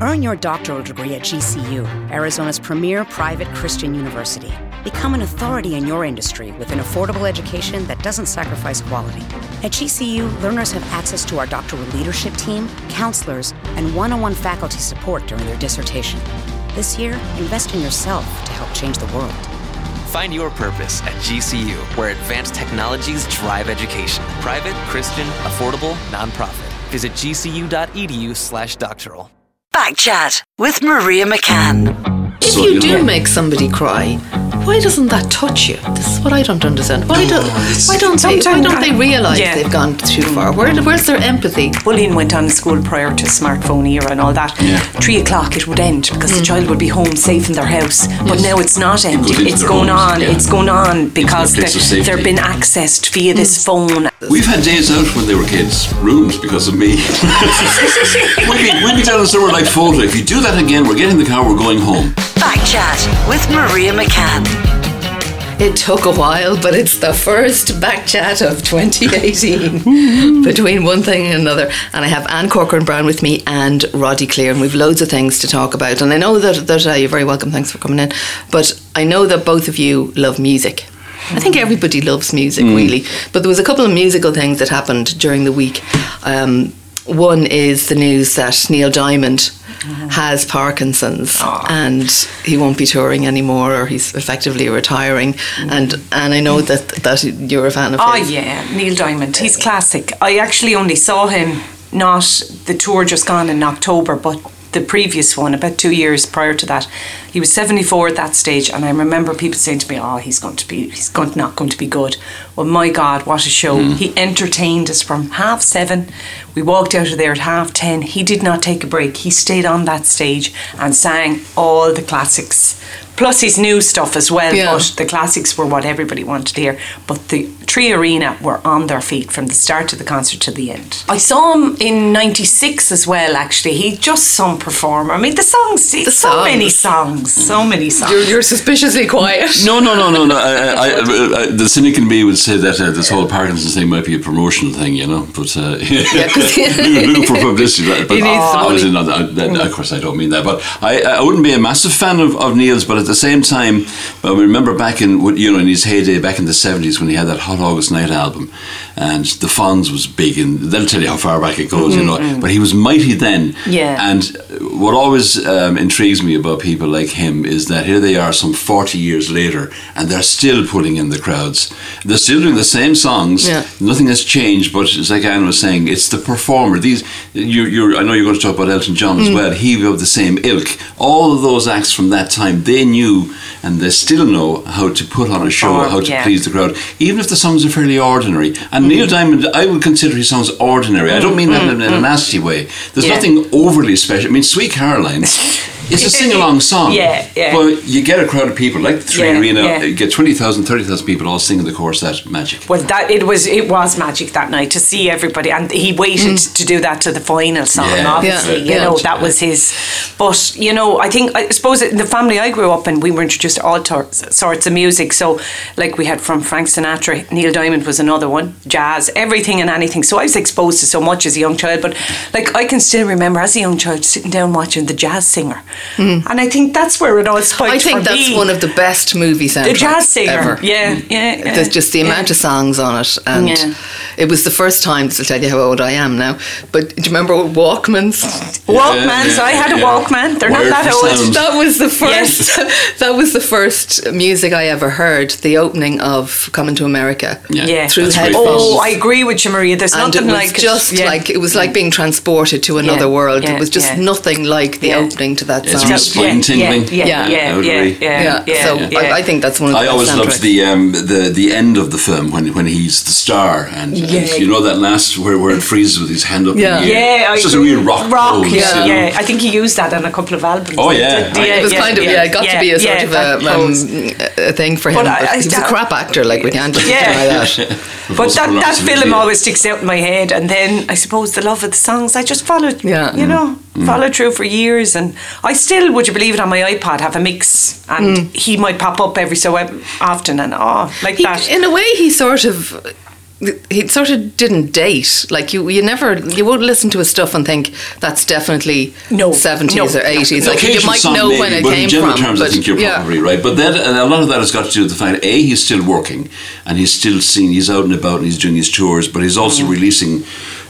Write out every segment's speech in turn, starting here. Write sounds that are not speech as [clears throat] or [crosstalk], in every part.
Earn your doctoral degree at GCU, Arizona's premier private Christian university. Become an authority in your industry with an affordable education that doesn't sacrifice quality. At GCU, learners have access to our doctoral leadership team, counselors, and one on one faculty support during their dissertation. This year, invest in yourself to help change the world. Find your purpose at GCU, where advanced technologies drive education. Private, Christian, affordable, nonprofit. Visit gcu.edu/slash doctoral. Back chat with Maria McCann. If you you do make somebody cry, why doesn't that touch you? This is what I don't understand. Why, do, why don't they? Why don't they realise yeah. they've gone too far? Where, where's their empathy? bullying went on in school prior to smartphone era and all that. Yeah. Three o'clock it would end because Mm. the child would be home safe in their house. But Yes. now it's not ending. goes into It's going homes, on. yeah. It's going on because place they're, safety. they're being accessed via this Mm. phone. We've had days out when they were kids, ruined because of me. [laughs] we'd, be, we'd be telling somewhere like photo, if you do that again, we're getting the car, we're going home. Back chat with Maria McCann. It took a while, but it's the first back chat of 2018 [laughs] between one thing and another. And I have Anne Corcoran Brown with me and Roddy Clear, and we've loads of things to talk about. And I know that, that uh, you're very welcome. Thanks for coming in. But I know that both of you love music. I think everybody loves music, really. But there was a couple of musical things that happened during the week. Um, one is the news that Neil Diamond mm-hmm. has Parkinson's and he won't be touring anymore, or he's effectively retiring. Mm. And and I know that that you're a fan of Oh his. yeah, Neil Diamond. He's classic. I actually only saw him not the tour just gone in October, but the previous one about two years prior to that. He was seventy four at that stage, and I remember people saying to me, "Oh, he's going to be, he's going, not going to be good." Well, my God, what a show! Hmm. He entertained us from half seven. We walked out of there at half ten. He did not take a break. He stayed on that stage and sang all the classics. Plus his new stuff as well, Yeah. but the classics were what everybody wanted to hear. But the Three Arena were on their feet from the start of the concert to the end. I saw him in '96 as well. Actually, he's just some performer. I mean, the songs, the so songs. many songs, so many songs. You're, you're suspiciously quiet. No, no, no, no, no. I, I, I, I, the cynic in me would say that uh, this whole Parkinson's thing might be a promotional thing, you know. But uh, [laughs] Yeah, looking [laughs] [laughs] for publicity. But needs the obviously not. I, of course, I don't mean that. But I, I wouldn't be a massive fan of, of Neil's. But at the same time, but we remember back in you know in his heyday, back in the seventies when he had that Hot August Night album, and the Fonz was big, and they'll tell you how far back it goes, you know. But he was mighty then. Yeah. And what always um, intrigues me about people like him is that here they are some 40 years later and they're still pulling in the crowds. They're still doing the same songs. Yeah. Nothing has changed, but as like Anne was saying, it's the performer. These, you, you're, I know you're going to talk about Elton John as mm. well. He of the same ilk. All of those acts from that time, they knew and they still know how to put on a show, Perform, how to yeah. please the crowd, even if the songs are fairly ordinary. And mm-hmm. Neil Diamond, I would consider his songs ordinary. I don't mean that in, mm-hmm. in a mm-hmm. nasty way. There's Yeah. nothing overly special. I mean, Sweet Caroline. [laughs] It's a [laughs] sing along song. Yeah, yeah. But you get a crowd of people like the Three Yeah, Arena, yeah. you get 20,000, 30,000 people all singing the chorus. That's magic. Well, that it was it was magic that night to see everybody, and he waited mm. to do that to the final song. Yeah. Obviously, Yeah, you yeah. know that was his. But you know, I think I suppose in the family I grew up in, we were introduced to all tor- sorts of music. So, like we had from Frank Sinatra, Neil Diamond was another one, jazz, everything and anything. So I was exposed to so much as a young child. But like I can still remember as a young child sitting down watching the Jazz Singer, Mm. and I think that's where it all spiked. I think for that's me. one of the best movie soundtracks the Jazz Singer. ever. Yeah, yeah, yeah. There's just the yeah. amount of songs on it, and Yeah. it was the first time. This will tell you how old I am now. But do you remember Walkmans? Walkmans. Yeah, I had a yeah. Walkman. They're Wired not that old. sound. That was the Yes. first. [laughs] that was the first music I ever heard. The opening of "Coming to America." Yeah, Yeah. Through that's headphones. Oh, I agree with you, Maria. There's and it nothing was like just Yeah. like it was like being transported to another Yeah, world. yeah, it was just yeah. nothing like the Yeah. opening to that It's song. really spine tingling. Yeah, yeah, Yeah, yeah, I would yeah, agree. yeah, yeah, yeah, so yeah. I, I think that's one of the I always loved the um, the the end of the film when when he's the star and, and you know that last where, where it freezes with his hand up Yeah. in the air. Yeah, I it's just a real rock, rock. pose, yeah, you know? yeah. I think he used that on a couple of albums. Oh, yeah. Did- it was kind of yeah, it got to be a sort of a, um, a thing for him. But But, I- I- he was a crap actor, like we can't just Yeah. deny that. [laughs] But that, that film always sticks out in my head, and then I suppose the love of the songs. I just followed, Yeah. you know, followed through for years, and I still, would you believe it, on my iPod have a mix, and he might pop up every so often, and oh, like He, that. in a way, he sort of he sort of didn't date. Like you, you never, you won't listen to his stuff and think that's definitely No, seventies no, or eighties. The Like you occasional might song know maybe, when it but came in general from. terms, but I think you're yeah. probably right. But then, a lot of that has got to do with the fact, a, he's still working, and he's still seen, he's out and about, and he's doing his tours, but he's also Mm. releasing,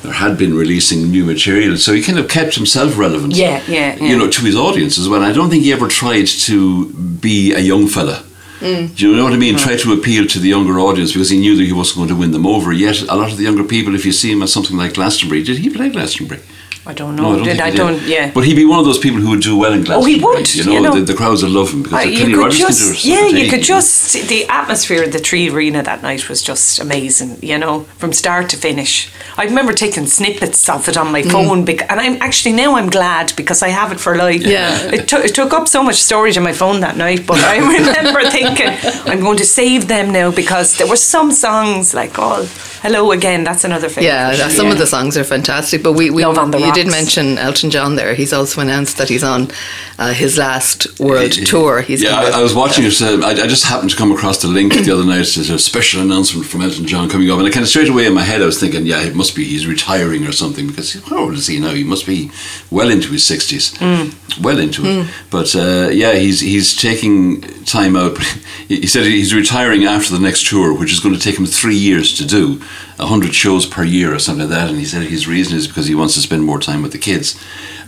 or had been releasing new material, so he kind of kept himself relevant. Yeah, yeah, yeah. You know, to his audience as well. I don't think he ever tried to be a young fella. Mm. Do you know what I mean? Try to appeal to the younger audience because he knew that he wasn't going to win them over. Yet, a lot of the younger people, if you see him at something like Glastonbury, did he play Glastonbury? I don't know. Did think I he don't? Yeah. But he'd be one of those people who would do well in Glasgow. Oh, he would, You know, you know. The, the crowds would love him because Uh, Kenny Rogers just, can do it. yeah, you entertaining, could just the atmosphere of the Three Arena that night was just amazing. You know, from start to finish. I remember taking snippets of it on my phone, bec- and I'm actually now I'm glad because I have it for life. Yeah. it, took it took up so much storage on my phone that night, but I [laughs] remember thinking I'm going to save them now because there were some songs like oh, hello again. That's another favorite. Yeah, that- some of the songs are fantastic. But we, we Love on the you did mention Elton John there. He's also announced that he's on uh, his last world tour. He's yeah, I, I was watching it. Uh, I, I just happened to come across the link the other night. There's a special announcement from Elton John coming up, and I kind of straight away in my head I was thinking, yeah, it must be he's retiring or something because how old is he now? He must be well into his sixties, well into it. But uh, yeah, he's he's taking time out. [laughs] he said he's retiring after the next tour, which is going to take him three years to do, hundred shows per year or something like that. And he said his reason is because he wants to spend more time with the kids.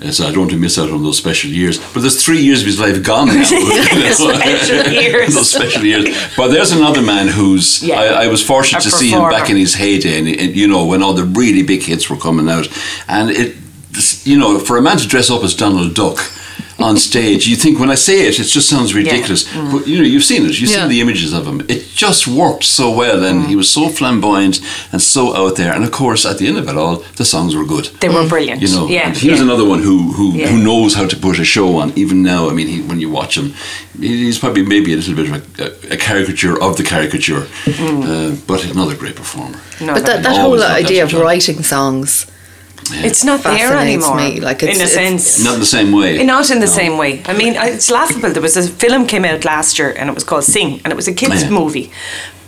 Uh, so I don't want to miss out on those special years. But there's three years of his life gone now. [laughs] Special [laughs] years. those special years. But there's another man who's Yeah. I, I was fortunate A to see him back in his heyday, and it, you know when all the really big hits were coming out, and it, you know, for a man to dress up as Donald Duck. On stage, you think when I say it, it just sounds ridiculous. Mm. But you know, you've seen it. You've Yeah. seen the images of him. It just worked so well, and he was so flamboyant and so out there. And of course, at the end of it all, the songs were good. They were brilliant. You know, yeah, and he was yeah. another one who who, Yeah. who knows how to put a show on. Even now, I mean, he, when you watch him, he's probably maybe a little bit of a, a caricature of the caricature, Mm. uh, but another great performer. No, but that, that whole idea of John. writing songs it's not there anymore. me. Like it's, in a it's- sense, Not in the same way. Not in the No. same way. I mean, it's laughable. There was a film came out last year, and it was called Sing, and it was a kids' Yeah. movie.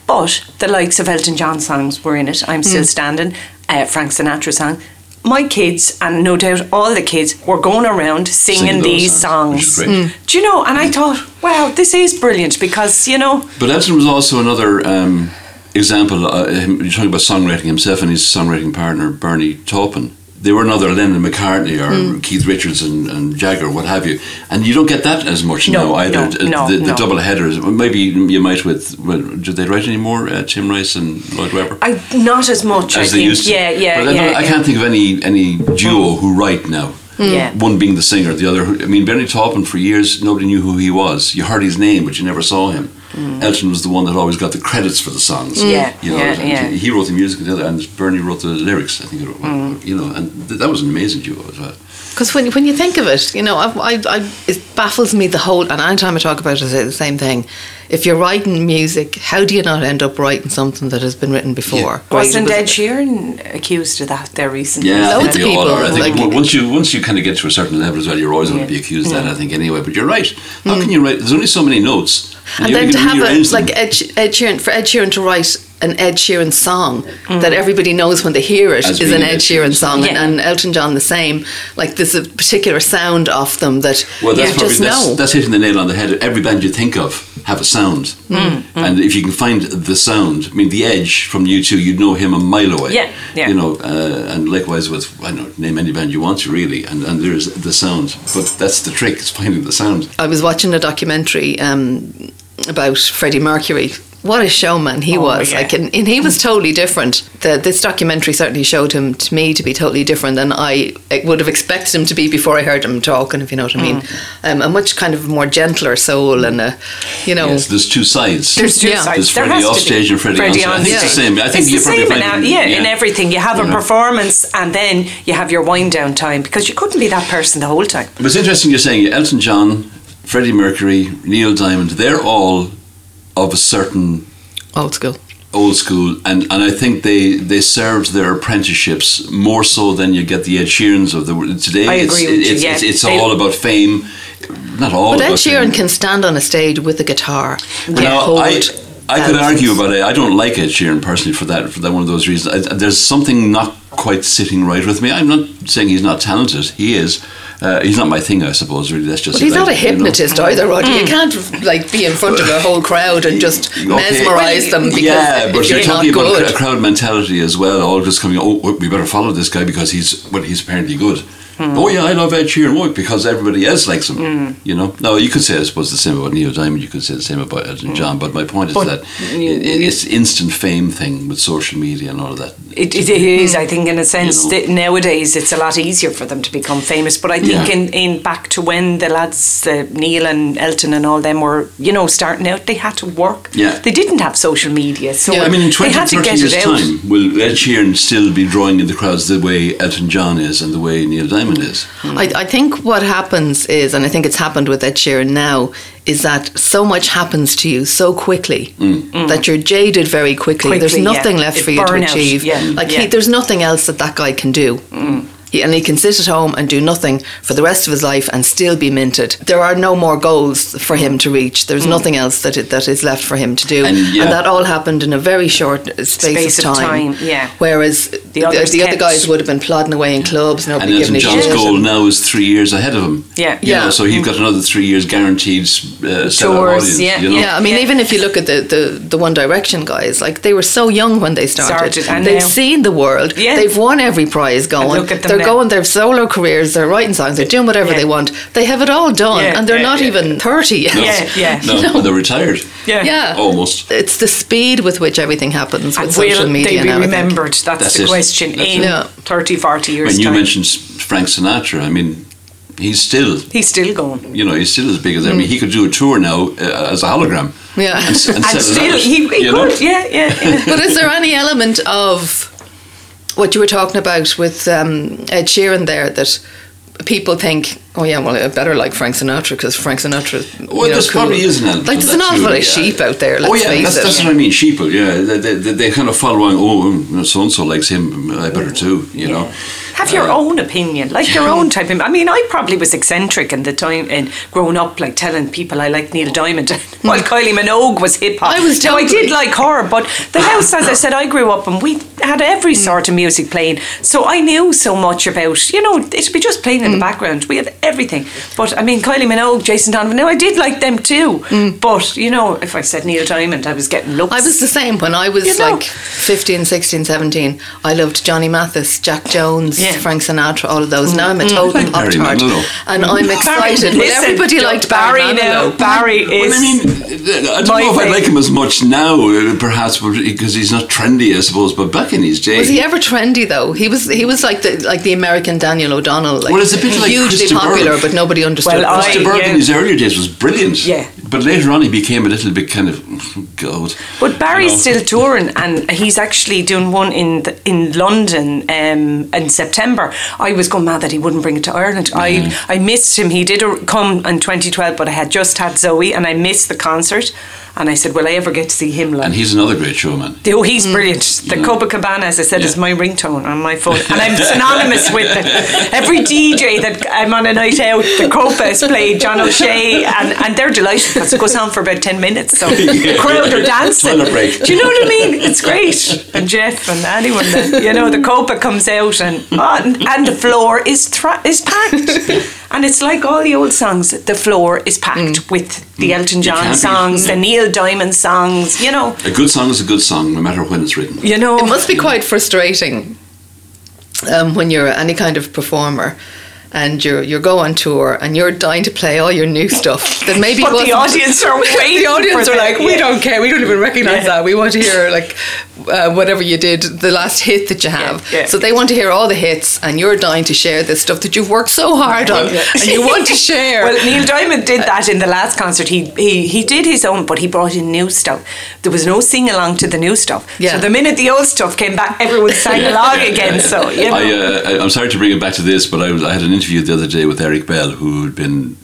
But the likes of Elton John songs were in it. I'm still standing. Uh, Frank Sinatra song. My kids, and no doubt all the kids, were going around singing Singing these songs, songs. great. Do you know? And I thought, wow, this is brilliant because you know, But Elton was also another um, example. Uh, him, you're talking about songwriting himself and his songwriting partner Bernie Taupin. They were another Lennon McCartney or Hmm. Keith Richards and, and Jagger, what have you. And you don't get that as much No, now either. no, the, no, the, the no. double headers. Maybe you might with. Well, did they write any more? Uh, Tim Rice and Lloyd Webber. I not as much. I as they think. used to. Yeah, yeah, But I, yeah. I can't think of any any duo who write now. Yeah. One being the singer, the other. I mean, Bernie Taupin for years nobody knew who he was. You heard his name, but you never saw him. Elton was the one that always got the credits for the songs. Mm. Yeah, you know, yeah, yeah. He wrote the music, and, and Bernie wrote the lyrics. I think, it, Mm. you know, and th- that was an amazing duo as well. Because when, when you think of it, you know, I, I, I, it baffles me the whole, and anytime I talk about it, I say the same thing. If you're writing music, how do you not end up writing something that has been written before? Yeah. Wasn't it Ed Sheeran accused of that there recently? Yeah, I Loads think of people, are. I think like- once you once you kind of get to a certain level as well, you're always going to be accused of that. I think anyway. But you're right. How can you write? There's only so many notes, And then to have a, like Ed, Ed Sheeran, for Ed Sheeran to write an Ed Sheeran song that everybody knows when they hear it As is an Ed Ed Sheeran Sheeran song, and, Yeah. and Elton John the same. Like there's a particular sound off them that Well, that's you probably just that's, know. that's hitting the nail on the head. Every band you think of have a sound, Mm, and if you can find the sound, I mean, the Edge from U2 you'd know him a mile away. Yeah, yeah. You know, uh, and likewise with I don't know, name any band you want to really, and and there's the sound, but that's the trick is finding the sound. I was watching a documentary um, about Freddie Mercury. What a showman he Oh, was! yeah. Like, and, and he was totally different. The, this documentary certainly showed him to me to be totally different than I would have expected him to be before I heard him talking. If you know what I mean, Mm. um, a much kind of more gentler soul and a, you know, Yes, there's two sides. There's two Yeah. sides. There's There Freddie has to be. stage and Freddie on stage. I think it's the same. I think it's you the probably same in, find a- yeah, in everything. You have a Yeah. performance, and then you have your wind down time because you couldn't be that person the whole time. But it's interesting you're saying Elton John, Freddie Mercury, Neil Diamond. They're all of a certain old school. old school, and, and I think they, they served their apprenticeships more so than you get the Ed Sheerans of the world today. I it's, agree you, it's, yeah. it's, it's all about fame, not all. But Ed Sheeran fame. can stand on a stage with a guitar and Now, hold. I, I could argue about it. I don't like Ed Sheeran personally for that for that one of those reasons. I, there's something not quite sitting right with me. I'm not saying he's not talented. He is. Uh, he's not my thing, I suppose. Really, that's just. But he's it. not a I- you know. hypnotist either, Roddy. You can't like be in front of a whole crowd and [laughs] just Okay. mesmerise them because yeah, if but you're you're not talking about good. crowd mentality as well. All just coming. Oh, we better follow this guy because he's well, he's apparently good. Hmm. Oh yeah, I love Ed Sheeran. Why? Because everybody else likes him. You know. No, you could say I suppose the same about Neil Diamond. You could say the same about Elton John. But my point is But that you- it, it- it's instant fame thing with social media and all of that. It, it is, I think, in a sense You know. that nowadays it's a lot easier for them to become famous. But I think Yeah. in, in back to when the lads, uh, Neil and Elton and all them were, you know, starting out, they had to work. Yeah. They didn't have social media, so I mean, in they 20, had to 30 get years' it out. time, will Ed Sheeran still be drawing in the crowds the way Elton John is and the way Neil Diamond is? Hmm. I, I think what happens is, and I think it's happened with Ed Sheeran now, is that so much happens to you so quickly hmm. Hmm. that you're jaded very quickly. There's nothing yeah. left It's for you to achieve. yeah, Like yeah. He, there's nothing else that that guy can do. He, and he can sit at home and do nothing for the rest of his life and still be minted. There are no more goals for him to reach. There's nothing else that it, that is left for him to do. And, yeah. that all happened in a very short space, Space of of time. time, yeah. Whereas the, The the other guys would have been plodding away in clubs, And Elton John's goal now is three years ahead of him. Yeah. You know, Yeah. so he's got another three years guaranteed uh, set of Tours, audience. yeah, you know? Yeah, I mean, Yeah. even if you look at the, the, the One Direction guys, like they were so young when they started. Started, and They've now- seen the world. Yeah. They've won every prize going. look at them they're now. going their solo careers. They're writing songs. They're doing whatever Yeah. they want. They have it all done, Yeah, and they're yeah, not yeah, even thirty yet. No, Yeah, [laughs] yeah. No, they're retired. Yeah. Yeah. Almost. It's the speed with which everything happens And with social will media they be now. Remembered? That's, That's the it. question That's in it. Yeah. 30, 40 years' When you time. mentioned Frank Sinatra, I mean, he's still, He's still going. you know, he's still as big as. I mean, he could do a tour now uh, as a hologram. Yeah. And, s- and And still, out, he, he you know? could, yeah, yeah. yeah. [laughs] But is there any element of what you were talking about with um, Ed Sheeran there that people think, oh yeah, well, I better like Frank Sinatra because Frank Sinatra. you Well, know, there's cool. probably is an element Like there's an awful lot of sheep out there. Let's oh yeah, face that's, it. that's what I mean. Sheeple, yeah, they, they, they, they kind of follow on. Oh, so and so likes him. I better too. You know. Have uh, your Uh, own opinion, like your [laughs] own type of. I mean, I probably was eccentric in the time and growing up, like telling people I like Neil Diamond, [laughs] while Kylie Minogue was hip hop. I was Now, I did like her, but the [laughs] house, as I said, I grew up and we had every mm. sort of music playing, so I knew so much about. You know, it'd be just playing in the mm. background. We had everything, but I mean, Kylie Minogue, Jason Donovan. Now, I did like them too, mm. but you know, if I said Neil Diamond, I was getting looks. I was the same when I was You know. like 15, 16, 17. I loved Johnny Mathis, Jack Jones, Yeah. Frank Sinatra, all of those. Mm. Now I'm a mm. total Like pop tart. And I'm excited. well, Listen, everybody liked Barry Barry now. Manilow. Barry is. Well, I mean, I don't know if I'd like him as much now, uh, perhaps, because he's not trendy, I suppose. But back in his day, Was he ever trendy though? He was. He was like the like the American Daniel O'Donnell. Like, Well, it's a bit like hugely Chris de popular, but nobody understood. Well, it. I- Burgh yeah. in his earlier days was brilliant. Yeah. But later on, he became a little bit kind of, God. But Barry's You know. still touring, and he's actually doing one in the, in London um, in September. I was going mad that he wouldn't bring it to Ireland. I I missed him. He did a, come in 2012, but I had just had Zoe, and I missed the concert. And I said, "Will I ever get to see him live?" And he's another great showman. Oh, he's mm. brilliant. The Copacabana, as I said, is Yeah. my ringtone on my phone. And I'm [laughs] synonymous with it. Every DJ that I'm on a night out, the Copa is played, John O'Shea, and, and they're delighted because it goes on for about 10 minutes. So [laughs] the crowd are dancing. Toilet break. Do you know what I mean? It's great. And Jeff and anyone that, you know, the Copa comes out and, oh, and, and the floor is, tra- is packed. [laughs] And it's like all the old songs, the floor is packed mm. with the Elton John songs, the Neil Diamond songs, you know. A good song is a good song, no matter when it's written. You know, It must be quite frustrating um, when you're any kind of performer and you're you're go on tour and you're dying to play all your new stuff that maybe But the audience are [laughs] waiting the audience for are like we yeah. don't care we don't even recognize Yeah. that we want to hear like uh, whatever you did the last hit that you have yeah. so they want to hear all the hits and you're dying to share this stuff that you've worked so hard on and you want to share Well, Neil Diamond did that in the last concert. He he he did his own, but he brought in new stuff. There was no sing along to the new stuff. Yeah. So the minute the old stuff came back, everyone sang [laughs] along again. So you know. I, uh, I- I'm sorry to bring it back to this, but I, was, I had an interview the other day with Eric Bell, who had been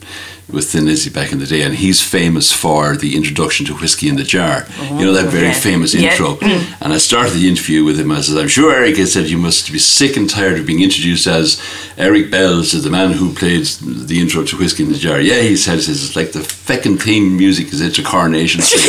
with Thin Lizzy back in the day, and he's famous for the introduction to Whiskey in the Jar. you know that oh, very yeah. famous Yeah. intro. Mm. And I started the interview with him. I said, "I'm sure Eric has said you must be sick and tired of being introduced as Eric Bells, as the man who played the intro to Whiskey in the Jar." Yeah, he said, "Says it's like the feckin' theme music is into Coronation Street.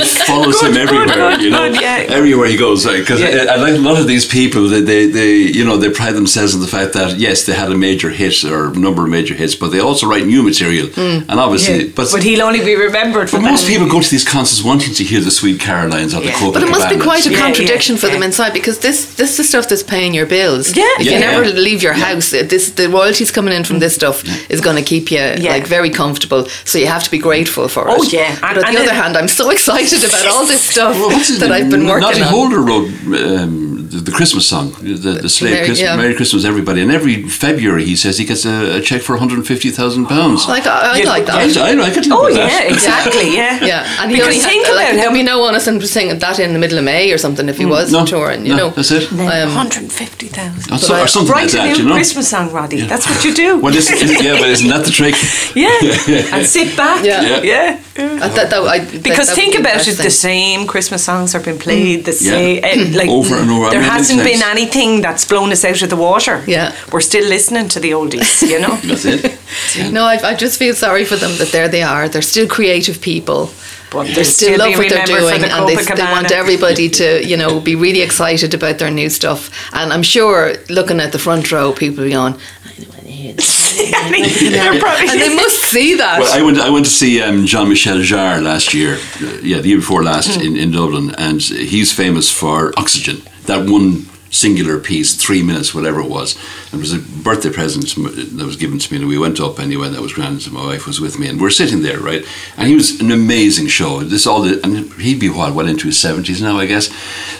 it follows him everywhere. good, you know, good, yeah. everywhere he goes. Because Yeah. I, I like a lot of these people. They, they, they, you know, they pride themselves on the fact that yes, they had a major hit or a number of major hits, but they also write new material. And obviously, Yeah. but But he'll only be remembered for but most people go to these concerts wanting to hear the Sweet Carolines or the Yeah. Copacabana. But it must be quite a contradiction yeah, for them inside because this this is the stuff that's paying your bills. Yeah. If Yeah, you never leave your house, uh, this the royalties coming in from this stuff is going to keep you Yeah. like very comfortable. So you have to be grateful for Oh, it. yeah. But And- on and the other it- hand, I'm so excited about all this stuff Well, that? I've been working Noddy on. Holder wrote um, the, the Christmas song, the, the Slade Merry- Christmas, yeah. Merry Christmas, everybody. And every February he says he gets a, a check for 150,000 pounds. Like I, I Yeah, like that. I, I could live Oh with yeah, that. exactly. Yeah, [laughs] Yeah, and he because only think had, like, there'd how be no one us and sing that in the middle of May or something if he was No, touring, you no, know. that's it. Um, 150,000. Or, so- or something Write like a that, new you know. Christmas song, Roddy. That's what you do. Well, isn't, isn't- yeah, but isn't that the trick? [laughs] [laughs] yeah, and sit back. Yeah. yeah. I that, I, Because think about it, the same Christmas songs are being played. The same, eh, like Over and over. I There hasn't been anything that's blown us out of the water. Yeah. we're still listening to the oldies. You know. That's it. No, I, I just feel sorry for them that there they are. They're still creative people. But They they'll still still love what they're doing, the and they, they want everybody to, you know, be really excited about their new stuff. And I'm sure, looking at the front row, people will be on. I don't want to hear this. [laughs] They're probably- and they must see that. Well, I went. I went to see um, Jean Michel Jarre last year. Uh, yeah, the year before last in, in Dublin, and he's famous for Oxygen. That one singular piece, three minutes, whatever it was. And it was a birthday present that was given to me, and we went up anyway. That was grand. And my wife was with me, and we're sitting there, right? And he was an amazing show. This all, the, and he'd be what, well into his seventies now, I guess.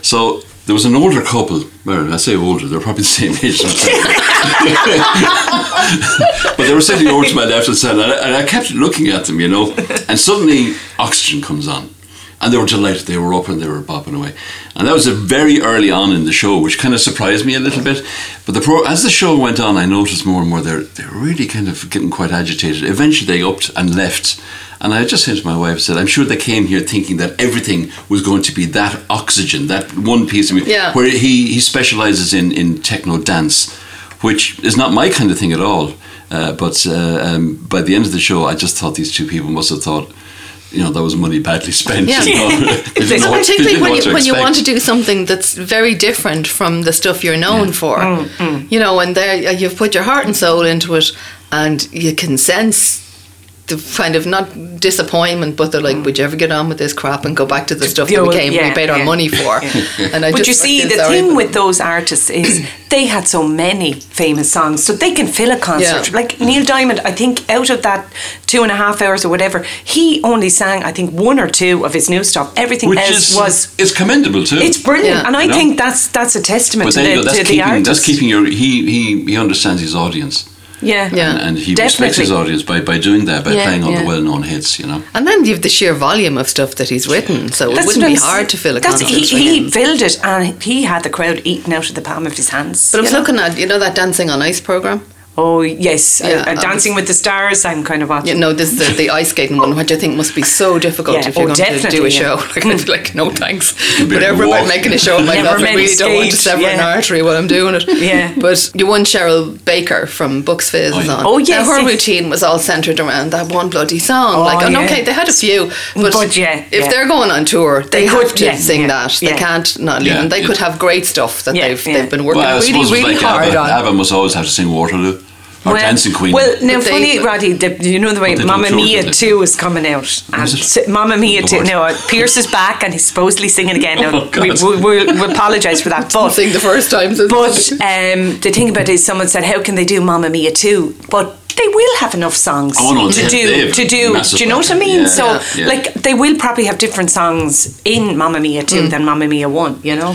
So. There was an older couple. Well, I say older; they're probably the same age. [laughs] but they were sitting over to my left and and I kept looking at them, you know. And suddenly, oxygen comes on, and they were delighted. They were up and they were bopping away, and that was a very early on in the show, which kind of surprised me a little bit. But the pro, as the show went on, I noticed more and more they're they're really kind of getting quite agitated. Eventually, they upped and left. And I just said to my wife, I said, I'm sure they came here thinking that everything was going to be that oxygen, that one piece of music. Yeah. Where he, he specializes in, in techno dance, which is not my kind of thing at all. Uh, but uh, um, by the end of the show, I just thought these two people must have thought, you know, that was money badly spent. Yeah. You know? [laughs] They didn't what- particularly when you, when you want to do something that's very different from the stuff you're known for, mm, mm. you know, and there you've put your heart and soul into it, and you can sense the kind of not disappointment, but they're like, mm. "Would you ever get on with this crap and go back to the stuff The that we came, yeah, we paid our money for?" [laughs] And I But just you see, the sorry thing for with those artists is [clears throat] they had so many famous songs, so they can fill a concert. Yeah. Like Neil Diamond, I think out of that two and a half hours or whatever, he only sang, I think, one or two of his new stuff. Everything Which else is, was. it's commendable too. It's brilliant, Yeah. and I You know? think that's that's a testament but to, there the, go. That's to the keeping, artist. that's keeping your. He, he, he understands his audience. Yeah, Yeah. And, and he Definitely. respects his audience by, by doing that, by Yeah, playing all yeah. the well known hits, you know. And then you've the sheer volume of stuff that he's written, so it That's wouldn't be hard to fill a that's- concert. He, he filled it, and he had the crowd eating out of the palm of his hands. But I was know? looking at, you know, that Dancing on Ice program. Oh yes, Yeah, uh, uh, um, Dancing with the Stars. I'm kind of watching. You know, this is the, the [laughs] ice skating one, which I think must be so difficult Yeah, if you're oh, going to do a yeah. show. [laughs] Like, I'd like, no thanks. You'd be Whatever about making a show of Never myself, I meant really don't want to stage, sever an artery while I'm doing it. Yeah. But you won Cheryl Baker from Bucks Fizz Oh, yeah. on. Oh, yes, Now, her yes. routine was all centred around that one bloody song. Oh, like, and okay, they had a few, but, But yeah, if yeah. they're going on tour, they, They have could- to yeah, sing yeah, that. They can't not leave. Yeah, and they could have great stuff that they've they've been working Well, really, suppose really hard on. ABBA must always have to sing Waterloo or Dancing Queen. Well, now But they- funny, Roddy, the, you know the way But Mamma Mia do 2 is coming out. And Is Mamma Mia Oh, 2, Lord. no, uh, Pierce is back and he's supposedly singing again. Now, [laughs] Oh, we, we, we'll, we'll apologise for that. But, Sing the first time. so- but um, the thing about it is, someone said, How can they do Mamma Mia 2? But they will have enough songs Oh, no, to they- they do have to do. Do you know what I mean? Yeah, so, yeah, yeah. like, they will probably have different songs in Mamma Mia 2 Mm. than Mamma Mia 1, you know?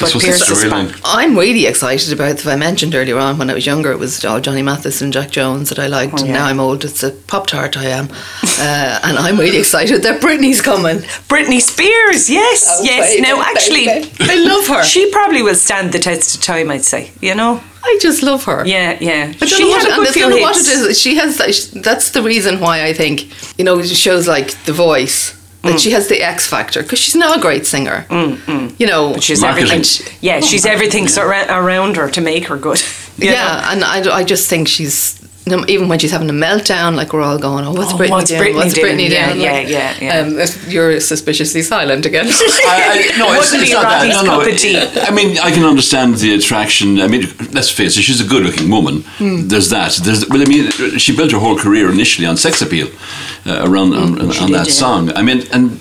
That's what's the Pierce is storyline. back. I'm really excited about. If I mentioned earlier on when I was younger, it was all Johnny Mathis and Jack Jones that I liked. Oh, and yeah. now I'm old. It's a pop tart I am, uh, [laughs] and I'm really excited that Britney's coming. Britney Spears, yes, Oh, yes. baby, now, actually, baby. I love her. She probably will stand the test of time, I'd say. You know, I just love her. Yeah, yeah. I don't she know had what, a good I few don't know what hits. it is. She has. That's the reason why I think you know shows like The Voice that she has the X factor because she's not a great singer. You know, But she's Marketing. everything. Yeah, she's everything surra- around her to make her good. [laughs] you know? yeah, and I, I just think she's. You Even when she's having a meltdown, like we're all going, "Oh, what's Oh, Britney what's doing? Britney what's? Britney Yeah, doing?" yeah, Like, yeah, yeah. Um, if you're suspiciously silent again. [laughs] I, I, no, it's, Wouldn't it's not that. No, no. cup. I mean, I can understand the attraction. I mean, let's face it, she's a good-looking woman. Hmm. There's that. There's, well, I mean, she built her whole career initially on sex appeal, uh, around on, on, on did, that yeah. song. I mean, and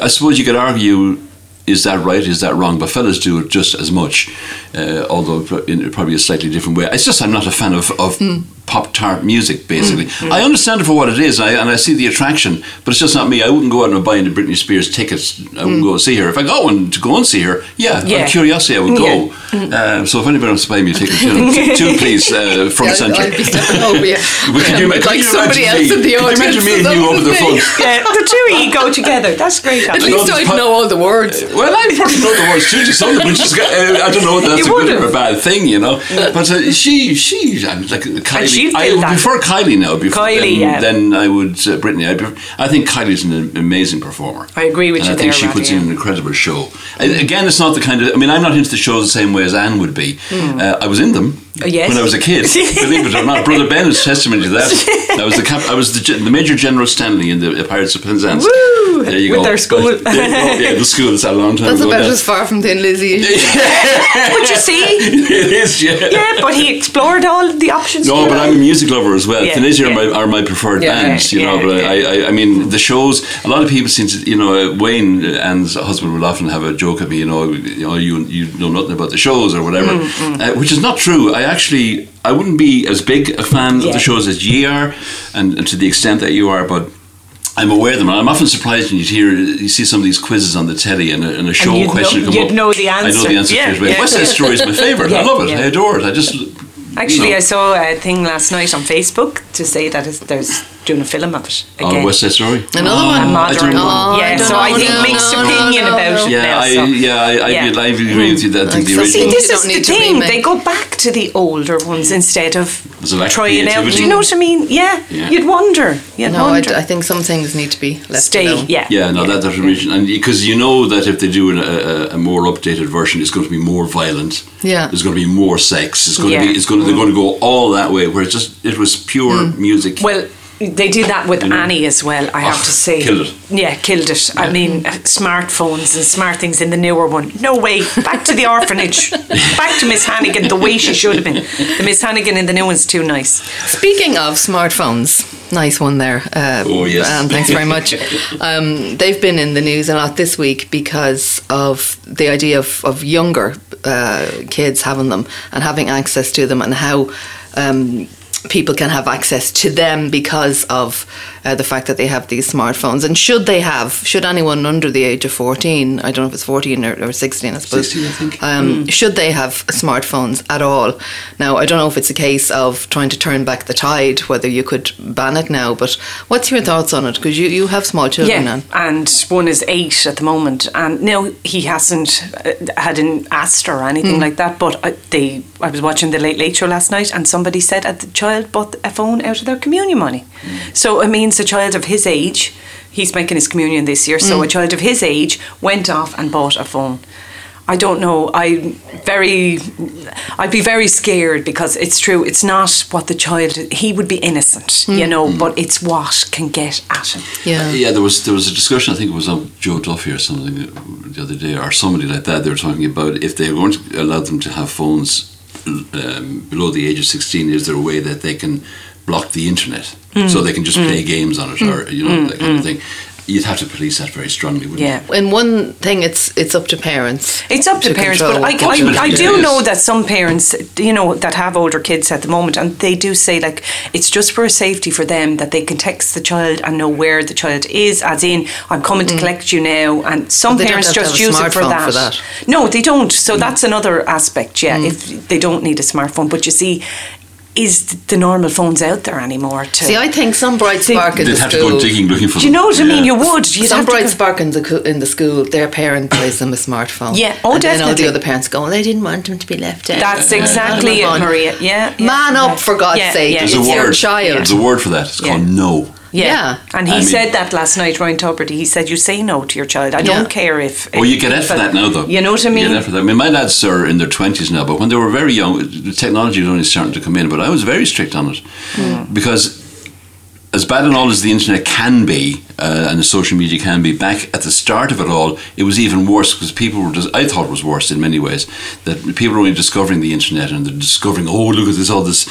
I suppose you could argue. Is that right? Is that wrong? But fellas do it just as much, uh, although in probably a slightly different way. It's just I'm not a fan of, of pop tart music. Basically, Hmm. I understand it for what it is, I, and I see the attraction, but it's just not me. I wouldn't go out and buy into Britney Spears tickets. I wouldn't go and see her. If I got one to go and see her, yeah, out of curiosity, I would go. Uh, so if anybody wants to buy me a ticket, you [laughs] know, two please, uh, front Yeah, centre. I'd be stepping over you. But could you, Yeah, could like you somebody else me, in the could you audience. imagine me and you over the me. front? Yeah, the two of you go together. That's great. At actually. least the I'd pub- know all the words. Well, I probably know the words too to some of them, which is, uh, I don't know if that's You a good would've. or a bad thing, you know. But uh, she, she, I'm like Kylie. She'd I would that. prefer Kylie now. Before, Kylie, then, yeah. Then I would uh, Britney. I, I think Kylie's an amazing performer. I agree with and you I think there, she puts yeah. in an incredible show. And again, it's not the kind of. I mean, I'm not into the shows the same way as Anne would be. Uh, I was in them. Oh, yes. When I was a kid, [laughs] believe it or not, Brother Ben is testimony to that. [laughs] I was the cap- I was the, the Major General Stanley in the Pirates of Penzance. Woo! There you With go. their school. There you. Yeah, the school. It's a long time That's ago. about now. as far from Thin Lizzy. as you But you see, [laughs] it is, yeah. yeah, but he explored all the options. No, but. I'm a music lover as well. Yeah, Tunisia yeah. are, my, are my preferred Yeah, bands, you yeah, know. But yeah. I, I, I mean, the shows. A lot of people seem to, you know, Wayne and his husband will often have a joke at me, you know, you know, you, you know nothing about the shows or whatever, Mm, Uh, which is not true. I actually, I wouldn't be as big a fan of the shows as ye are, and, and to the extent that you are, but. I'm aware of them. and I'm often surprised when you hear, you see some of these quizzes on the telly and a, and a show you'd question know- come you'd up. know the I know the answer Yeah, yeah, West Side. Story is my favourite. I [laughs] love it. yeah. I adore it. I just Actually, you know. I saw a thing last night on Facebook to say that it's, there's doing a film of it Oh, again. West Side Story. Another Oh, one? a I modern one. Oh, yeah, I don't so I think no, mixed no, no, opinion no, about it Yeah, now. I, so. yeah, I, I, Yeah. I agree with you. That I think mm. Like, the so See, this You is the need thing. They go back to the older ones instead of There's a lack of trying out. Do you know what I mean? Yeah, Yeah. you'd wonder. You'd No, I, wonder. I think some things need to be left Stay. alone. Yeah. Yeah, no, that that original, and because you know that if they do an, a, a more updated version, it's going to be more violent. Yeah. there's going to be more sex. It's going Yeah. to be. It's going. To, they're going to go all that way. Where it's just it was pure music. Well, they did that with Annie as well. I have Oh, to say, killed it. Yeah, killed it. I mean, uh, smartphones and smart things in the newer one. No way. Back to the orphanage. [laughs] Back to Miss Hannigan the way she should have been. The Miss Hannigan in the new one's too nice. Speaking of smartphones, nice one there. Uh, Oh, yes. And thanks very much. [laughs] um, they've been in the news a lot this week because of the idea of, of younger uh, kids having them and having access to them and how. Um, People can have access to them because of uh, the fact that they have these smartphones. And should they have, should anyone under the age of 14, I don't know if it's 14 or, or 16, I suppose, 16, I think. um, should they have smartphones at all? Now, I don't know if it's a case of trying to turn back the tide, whether you could ban it now, but what's your thoughts on it? Because you, you have small children Yeah, now. and one is eight at the moment, and no, he hasn't uh, hadn't asked or anything like that. But I, they, I was watching the Late Late Show last night, and somebody said that the child bought a phone out of their communion money. So it means a child of his age, he's making his communion this year. So mm. a child of his age went off and bought a phone. I don't know. I very, I'd be very scared because it's true. It's not what the child. He would be innocent, you mm. know, mm. but it's what can get at him. Yeah. Uh, yeah, there was there was a discussion. I think it was on Joe Duffy or something uh, the other day, or somebody like that. They were talking about if they're going to allow them to have phones um, below the age of sixteen, is there a way that they can block the internet so they can just hmm. play hmm. games on it, or hmm. you know that kind of thing? You'd have to police that very strongly, wouldn't Yeah. you? In one thing, it's it's up to parents. It's up to, parents, but I, I, I do do. know that some parents, you know, that have older kids at the moment, and they do say like it's just for a safety for them that they can text the child and know where the child is, as in I'm coming to collect you now. And some Mm. But they don't parents just use it for that. for that. Mm. No, they don't. So that's another aspect. Yeah, if they don't need a smartphone, but you see. Is the normal phones out there anymore? To See, I think some bright See, spark in They'd the have to school. go digging looking for do you know what I mean? Yeah. You would. You'd some bright go- spark in the, in the school, their parent plays them a smartphone. Yeah, oh, and Then all the other parents go, oh, they didn't want them to be left out. That's exactly it, Maria. Yeah, yeah, Man yeah. up, for God's Yeah, sake. yeah, There's it's a your word. child. There's a word for that. It's Yeah. called no. Yeah. Yeah. And he I mean- said that last night, Ryan Tubridy. He said, You say no to your child. I Yeah. don't care if. Well, you get if out for that now, though. You know what I You mean? get out for that. I mean, my lads are in their twenties now, but when they were very young, the technology was only starting to come in. But I was very strict on it Hmm. because, as bad and all as the internet can be uh, and the social media can be, back at the start of it all, it was even worse because people were. Just, I thought it was worse in many ways that people were only discovering the internet and they're discovering, oh, look at this, all this.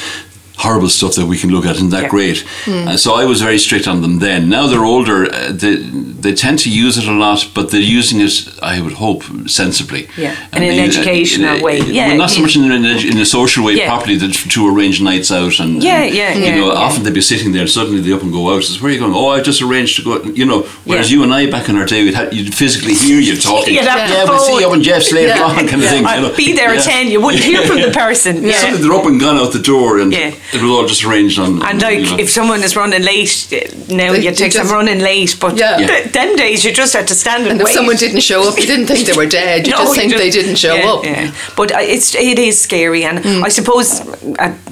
Horrible stuff that we can look at, isn't that Yeah. great? Uh, so I was very strict on them then. Now they're older, uh, they, they tend to use it a lot, but they're using it, I would hope, sensibly. Yeah, And in an uh, educational uh, way. well, Yeah, not so much in, an edu- in a social way, Yeah. properly that, to arrange nights out and Yeah, and, yeah, you yeah, know, yeah. often they'd be sitting there and suddenly they up and go out. Says, "Where are you going?" Oh, I just arranged to go. You know, whereas you and I back in our day, we'd have, you'd physically hear you [laughs] talking. Yeah, we'll see you up in Jeff's later Yeah. on, kind of thing. You know. be there at 10, you wouldn't hear from the [laughs] person. Yeah. Suddenly they're up and gone out the door, and Yeah. It was all just arranged on. And you like, know. if someone is running late, uh, now you you take them running late. But Yeah. Yeah. th- them days, you just had to stand and, And if wait. someone didn't show up, you didn't think they were dead. You [laughs] No, just think they didn't show yeah, up. Yeah. But uh, it's it is scary, and Mm. I suppose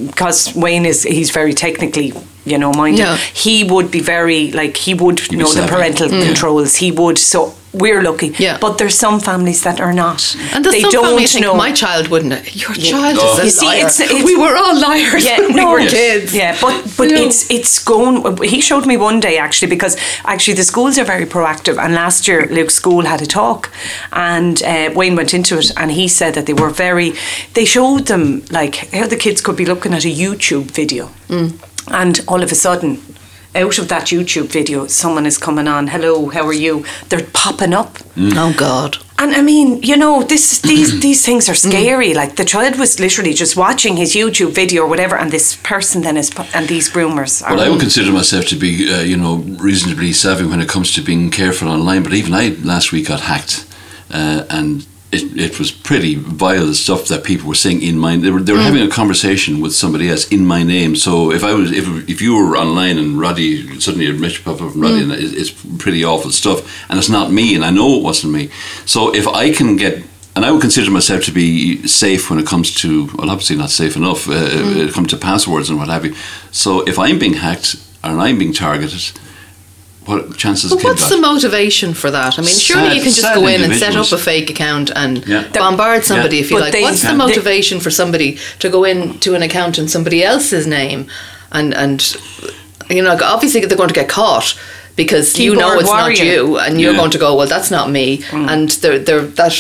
because Wayne is he's very technically. You know, minded. Yeah. He would be very like he would be know the savvy. parental controls. He would. So we're lucky. Mm. Yeah. But there's some families that are not. And there's they some don't families think know. my child wouldn't. It? Your Yeah. child Oh. is a You see, liar. it's- it's- we were all liars Yeah, when we no, were Yes. kids. Yeah, but but You know. it's it's going. He showed me one day actually because actually the schools are very proactive. And last year Luke's school had a talk, and uh, Wayne went into it, and he said that they were very. They showed them like how the kids could be looking at a YouTube video, and all of a sudden. Out of that YouTube video, someone is coming on. Hello, how are you? They're popping up, Oh God. and I mean, you know, this [clears throat] these these things are scary. Like the child was literally just watching his YouTube video or whatever, and this person then is and these groomers. Are, Well, I would consider myself to be, uh, you know, reasonably savvy when it comes to being careful online. But even I last week got hacked, uh, and it, it was pretty vile stuff that people were saying in my. They were they were mm. having a conversation with somebody else in my name. So if I was if if you were online and Roddy suddenly admit you pop up and Roddy, and it, it's pretty awful stuff, and it's not me, and I know it wasn't me. So if I can get and I would consider myself to be safe when it comes to, well, obviously not safe enough, uh, mm. when it comes to passwords and what have you. So if I'm being hacked and I'm being targeted, what chances But kid what's got? the motivation for that? I mean, surely you can just go in and set up a fake account and Yeah. bombard somebody Yeah. if you But like. they- what's the Yeah. motivation for somebody to go into an account in somebody else's name and and you know obviously they're going to get caught because you know Keyboard it's not you and you're Yeah. going to go well that's not me mm. and they're, they're that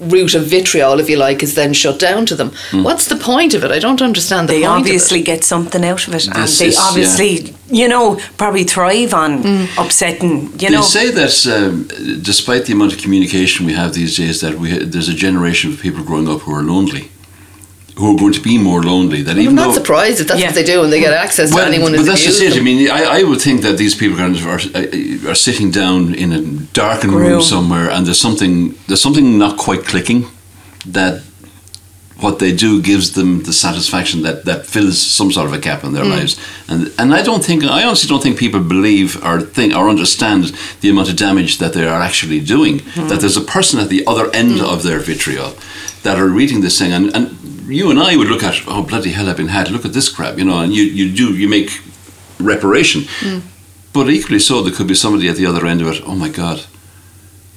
route of vitriol if you like is then shut down to them. What's the point of it? I don't understand the they point obviously of get something out of it, and they is- yeah. obviously, you know, probably thrive on upsetting. You They know, say that um, despite the amount of communication we have these days, that we there's a generation of people growing up who are lonely, who are going to be more lonely. That it. even I'm not though surprised if that's Yeah. what they do and they get access to anyone but that's just abused it. I mean, I, I would think that these people kind are, uh, are sitting down in a darkened room Room. somewhere, and there's something there's something not quite clicking. That what they do gives them the satisfaction that that fills some sort of a gap in their mm. lives, and and I don't think I honestly don't think people believe or think or understand the amount of damage that they are actually doing. Hmm. That there's a person at the other end hmm. of their vitriol that are reading this thing, and and you and I would look at oh bloody hell I've been had. Look at this crap, you know, and you you do you make reparation, mm. but equally so there could be somebody at the other end of it. Oh my God,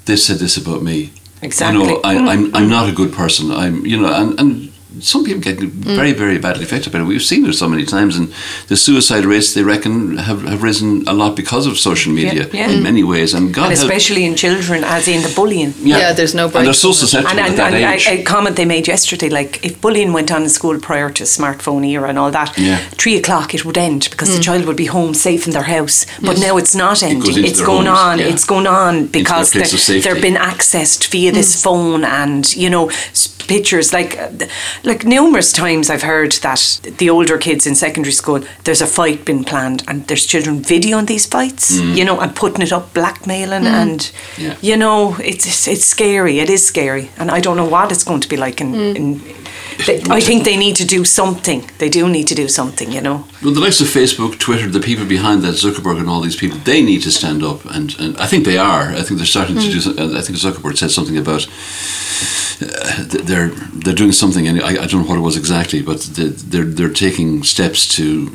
they said this about me. Exactly. You know, I, I'm, I'm not a good person. I'm, you know, and, and some people get mm. very, very badly affected by it. We've seen it so many times, and the suicide rates they reckon have, have risen a lot because of social media yeah. in mm. many ways. And God and help- especially in children, as in the bullying. Yeah, there's no and they're so susceptible And, at and, that and age. a, a comment they made yesterday, like if bullying went on in school prior to smartphone era and all that, Yeah. three o'clock it would end because the mm. child would be home safe in their house. But now it's not ending; into it's going homes, on. yeah. It's going on because place they're, of being accessed via this phone and you know s- pictures. Like, uh, like numerous times I've heard that the older kids in secondary school, there's a fight been planned and there's children videoing these fights, you know, and putting it up, blackmailing, and Mm. Yeah. you know, it's it's scary. It is scary, and I don't know what it's going to be like in. in they, I think they need to do something. They do need to do something, you know. Well, the likes of Facebook, Twitter, the people behind that, Zuckerberg and all these people, they need to stand up, and, and I think they are. I think they're starting to do. Mm. some- uh, I think Zuckerberg said something about uh, they're they're doing something, and I, I don't know what it was exactly, but they- they're they're taking steps to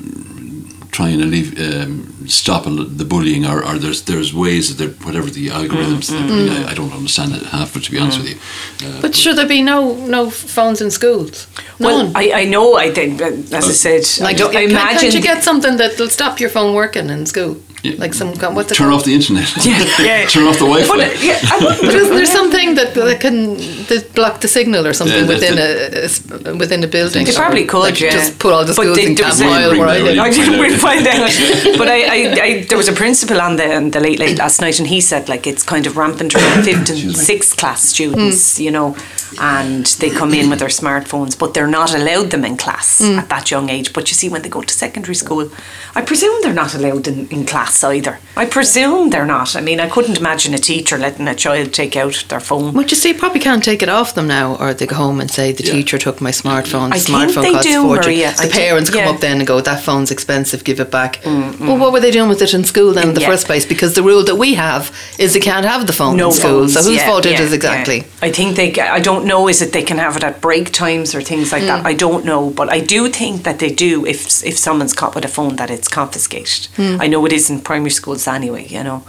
try and alleviate, um, stop the bullying, or, or there's there's ways that they're whatever the algorithms. Mm, I, mean, I, I don't understand it half, but to be honest with you, uh, But should there be no no phones in schools? Well, I, I know. I think, uh, as I said, like, I, don't, I can't, imagine can't you get something that'll stop your phone working in school? Yeah. Like some what's it turn called? off the internet, [laughs] Yeah. [laughs] turn off the Wi-Fi. But, yeah, I wouldn't [laughs] But isn't there something that, that can that block the signal or something Yeah, within that's a, a s- within a building? They probably Or, could, like, yeah. Just put all the But schools they- in there was Camp a- Mile where I live. I We'll find didn't out. find out. But I, I, I, there was a principal on the, on the late late last night, and he said like it's kind of rampant around [coughs] fifth and sixth class students, mm. you know, and they come in with their smartphones, but they're not allowed them in class mm. at that young age. But you see, when they go to secondary school, I presume they're not allowed in, in class either. I presume they're not. I mean, I couldn't imagine a teacher letting a child take out their phone. Well, you see, you probably can't take it off them now, or they go home and say the Yeah. teacher took my smartphone. The I think they costs do. Maria. The I think- parents come yeah. up then and go, "That phone's expensive. Give it back." Mm, mm. Well, what were they doing with it in school then in the Yeah. first place? Because the rule that we have is they can't have the phone no in school. phones, so whose yeah, fault it yeah, is exactly? yeah. I think they. I don't know. Is it they can have it at break times or things like Mm. that? I don't know, but I do think that they do. If if someone's caught with a phone, that it's confiscated. Mm. I know it is in primary schools anyway. You know.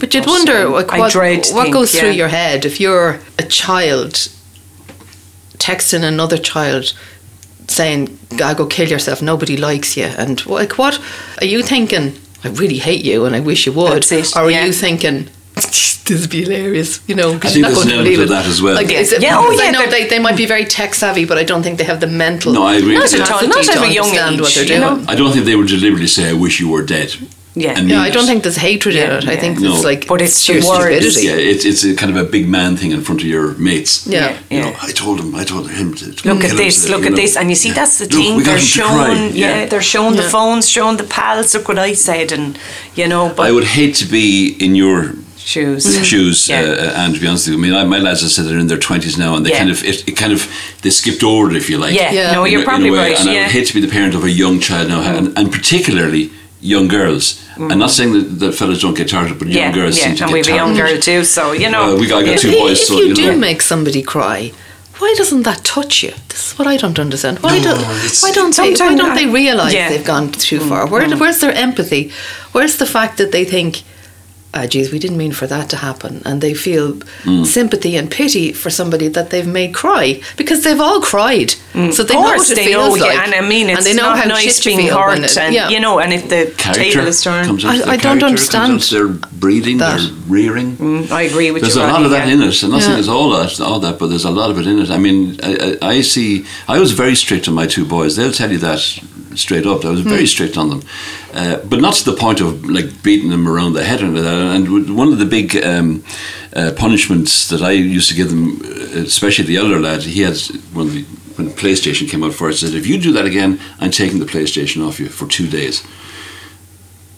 But you'd wonder like, I what, dread what think, goes through your head if you're a child texting another child saying, "I go kill yourself. Nobody likes you." And like, what are you thinking? I really hate you, and I wish you would. That's it, Or are yeah. you thinking? This would be hilarious, you know. 'cause I think you're not there's going an to element believe of that as well. Like, Yeah. it- Yeah, oh, because I yeah, know they're- they, they might be very tech savvy, but I don't think they have the mental. No, I agree Not with you. at Not to at a young understand what they're you know? doing. I don't think they would deliberately say, "I wish you were dead." Yeah. And Yeah, I don't think there's hatred in Yeah, it. I yeah. think No. it's like But it's sheer the words. stupidity. Yeah, it's it's a kind of a big man thing in front of your mates. Yeah. You know, I told him, I told him to Look at this, look at know. this, and you see that's the thing. we They're him to cry. showing, yeah. they're showing the phones, showing the pals. Look what I said, and you know, but I would hate to be in your shoes, shoes, Yeah. uh, and to be honest with you, I mean, I, my lads, I said they're in their twenties now, and they Yeah. kind of, it, it kind of, they skipped over it, if you like. Yeah, Yeah. no, In you're a- in a probably way, right. And I would hate to be the parent of a young child now, and, and particularly young girls. I'm not saying that, that fellas don't get targeted, but young Mm. girls yeah, seem to and get we have a young girl too, so you know. Well, we got, I got If, two you- boys, if so you, you do know. make somebody cry, why doesn't that touch you? This is what I don't understand. Why No, don't why don't they why don't they realise yeah. they've gone too far? Where, where's their empathy? Where's the fact that they think, ah, geez, we didn't mean for that to happen, and they feel Mm. sympathy and pity for somebody that they've made cry because they've all cried, so they Mm. Know course, what it they feels know, like, yeah, and I mean, it's and they know not how nice shit being feel hurt, it- and yeah. you know, and if the Character table is turned, comes I- the I don't understand comes into their breathing, that. their rearing. Mm, I agree with There's you. There's a lot Roddy, of that yeah. in it. I'm not saying Yeah. it's all that, all that, but there's a lot of it in it. I mean, I, I, I see. I was very strict on my two boys. They'll tell you that straight up. I was very strict on them, uh, but not to the point of like beating them around the head and that. And one of the big um, uh, punishments that I used to give them, uh, especially the elder lad, he had when the when PlayStation came out For first, said, "If you do that again, I'm taking the PlayStation off you for two days."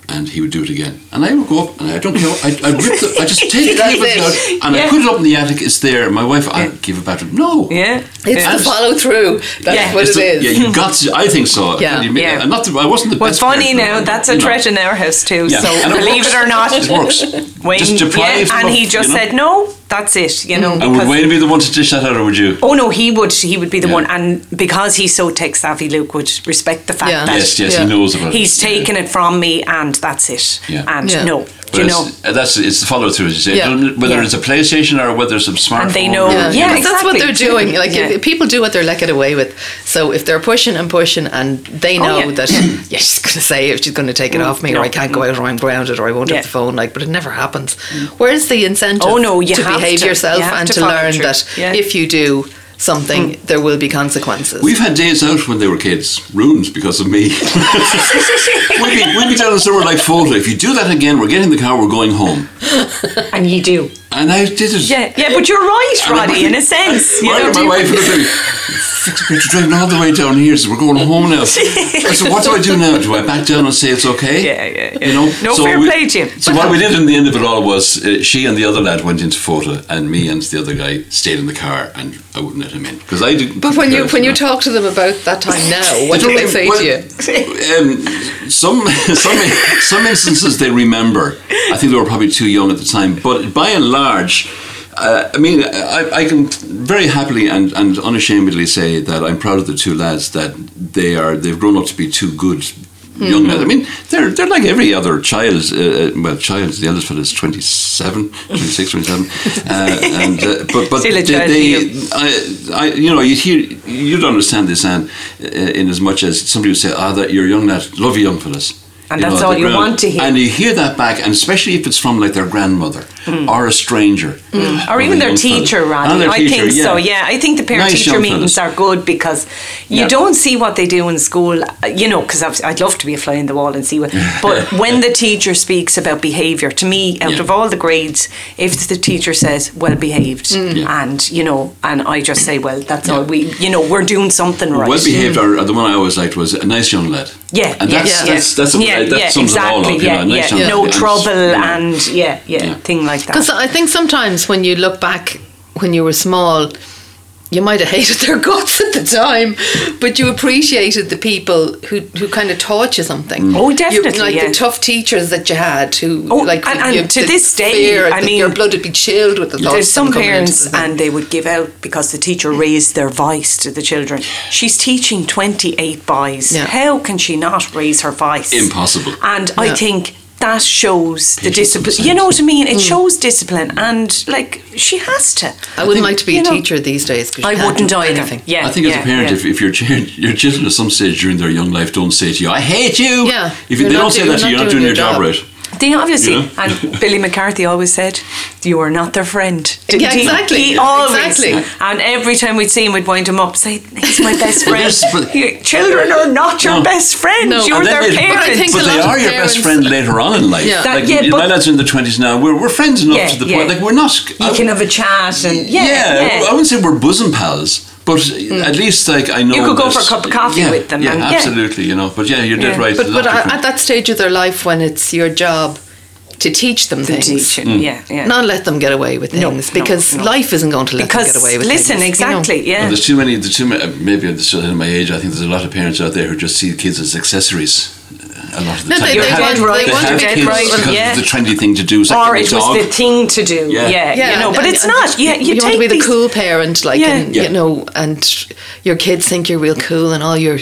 And he would do it again, and I would go up, and I don't care. I, I rip the, I just [laughs] take the That's cable it. out, and I put it up in the attic. It's there. My wife, I give it back to him. No, Yeah, It's yeah. the follow through. That's Yeah. what It's it the- is. Yeah, you got. To, I think so. Yeah. You mean- Yeah. I'm not. The, I wasn't the Well, best. funny parent, now, that's a know. threat in our house too. Yeah. So And it believe works. it or not, It works. Wayne, Just deprive yeah, them and of- he just you know? said no. That's it. You know, mm. And would Wayne be the one to dish that out, or would you? Oh no, he would. He would be the Yeah. one, and because he's so tech savvy, Luke would respect the fact Yeah. that Yes, yes, he knows about he's it. Yeah. taken it from me, and that's it. Yeah. And Yeah. no, But you it's- know, uh, that's it's the follow through, as you say. Yeah. Whether Yeah. it's a PlayStation or whether it's a smartphone. And they know- or- Yeah, Yeah, because that's what they're doing. Like Yeah. if people do what they're let get away with. So if they're pushing and pushing, and they Oh, know yeah. that yeah, [clears throat] she's going to say if she's going to take it Mm, off me, no. or I can't go out, or I'm grounded, or I won't Yeah. have the phone. Like, but it never happens. Where's the incentive? Oh, no, you to behave to. yourself You and to to, learn through. that Yeah. Mm. if you do something, mm. there will be consequences. We've had days out when they were kids, ruined because of me. we'd, be, we'd be telling somewhere like Fota, if you do that again, we're getting the car, we're going home. and you do. And I did it. Yeah, yeah, but you're right, Roddy, in a sense. You my, know, my wife looked at me, we have to all the way down here, so we're going home now. [laughs] I said, what do I do now? Do I back down and say it's okay? Yeah, yeah, yeah. You know? No fair play to you. So what we did in the end of it all was uh, she and the other lad went into Fota, and me and the other guy stayed in the car, and I wouldn't let him in because I didn't. But when you when you know. talk to them about that time [laughs] now, what do they say well, to you? Um, some [laughs] some some instances they remember. I think they were probably too young at the time, but by and large. Uh, I mean, I, I can very happily and, and unashamedly say that I'm proud of the two lads that they are they've grown up to be two good young Mm-hmm. lads. I mean, they're they're like every other child. Uh, well, child, the eldest fellow is 27, 26, 27. [laughs] Uh, and uh, but but Still a they, you. I, I, you know, you hear, you'd understand this, Anne, uh, in as much as somebody would say, "Ah, that you're young lad, love you young fellas." And know, that's at all you want to hear. And you hear that back, and especially if it's from like their grandmother Hmm. or a stranger, Hmm. or Love even their teacher, Roddy. their I teacher, think so. Yeah, I think the parent-teacher meetings fellas. are good because you Yeah. don't see what they do in school. You know, because I'd love to be a fly in the wall and see what. But [laughs] when the teacher speaks about behaviour, to me, out Yeah. of all the grades, if the teacher says well behaved, mm. Yeah. and you know, and I just say, well, that's all we, you know, we're doing something right. Well behaved, mm. or, or the one I always liked was a nice young lad. Yeah, and yeah, that's yeah. that's that's a, yeah, that yeah, sums exactly, it all up. yeah, you know, nice yeah. young No trouble and yeah, yeah, Yeah. thing like that. Because I think sometimes when you look back when you were small, you might have [laughs] hated their guts at the time, but you appreciated the people who, who kind of taught you something. Mm. Oh, You- definitely, like yeah. the tough teachers that you had who, Oh, like, and- and you- to this day, I that mean, your blood would be chilled with the thoughts. There's some them coming into parents, the and they would give out because the teacher raised their voice to the children. She's teaching 28 boys. Yeah. How can she not raise her voice? Impossible. And I think that shows the discipline. You know what I mean? Mm. It shows discipline, and like she has to. I wouldn't like to be a know, teacher these days. 'cause you I can't wouldn't do either. anything. Yeah, I think yeah, as a parent, yeah. if, if your, your children at some stage during their young life don't say to you, I hate you. Yeah. If they don't say that to you, you're not doing doing your your job job. right. They obviously, You know? and Billy McCarthy always said, "You are not their friend." Didn't Yeah, he? exactly. He always, Exactly. and every time we'd see him, we'd wind him up, say, "He's my best [laughs] friend." yes, Children are not your No. best friend. No. You're their they- parent. But I think But they lot of are your best friend later on in life. Yeah. That- like yeah, my lads are in the twenties now. We're, we're friends enough Yeah, to the yeah. point. Like we're not. you can have a chat and yeah, yeah, yeah. I wouldn't say we're bosom pals, but at least like I know You could go for a cup of coffee yeah, with them Yeah, and- yeah. absolutely. You know, but yeah, you're dead Yeah. right. But, but at that stage of their life when it's your job to teach them To things. teach it, Mm. yeah, yeah. Not let them get away with things no, because no. life isn't going to let because them get away with listen, things. you know. exactly, And yeah. there's too many. There's too many. Maybe I'm still in my age. I think there's a lot of parents out there who just see kids as accessories. Uh, A lot of the No, time. they- You're they want- right. they want to have be right, because yeah. the trendy thing to do. It's like Or it a was the thing to do, Yeah. yeah, you know. But and- it's and not. Yeah, you, you, take want to be the cool parent, like, Yeah. and, Yeah. you know, and your kids think you're real cool, and all your uh,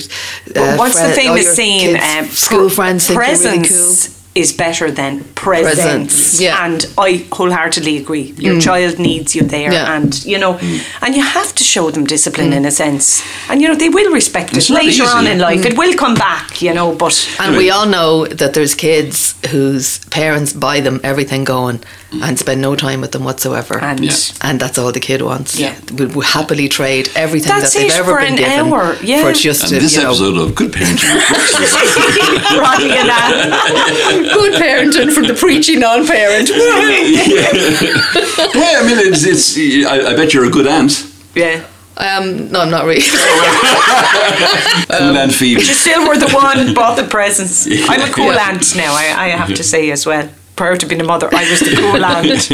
But what's friend- the famous your saying? Um, school friends think you're really cool. Presence is better than presence. Presence, yeah. And I wholeheartedly agree. Your mm. child needs you there, Yeah. and you know, mm. and you have to show them discipline mm. in a sense, and you know they will respect It's it later easy. on in life. It will come back, you know. But And we all know that there's kids whose parents buy them everything going and spend no time with them whatsoever. and Yeah. and that's all the kid wants. Yeah. Would would happily trade everything That's that they've ever for been an given hour, yeah. for just And to, this you know, episode of Good Parenting Roddy and Anne. Good parenting from the preachy non-parent. yeah, I mean, it's, it's I, I bet you're a good aunt. yeah. um, no, I'm not really. [laughs] Cool Aunt Phoebe. You still were the one bought the presents. [laughs] I'm a cool Yeah. aunt now. I, I have to say as well. Prior to being a mother, I was the cool [laughs] aunt.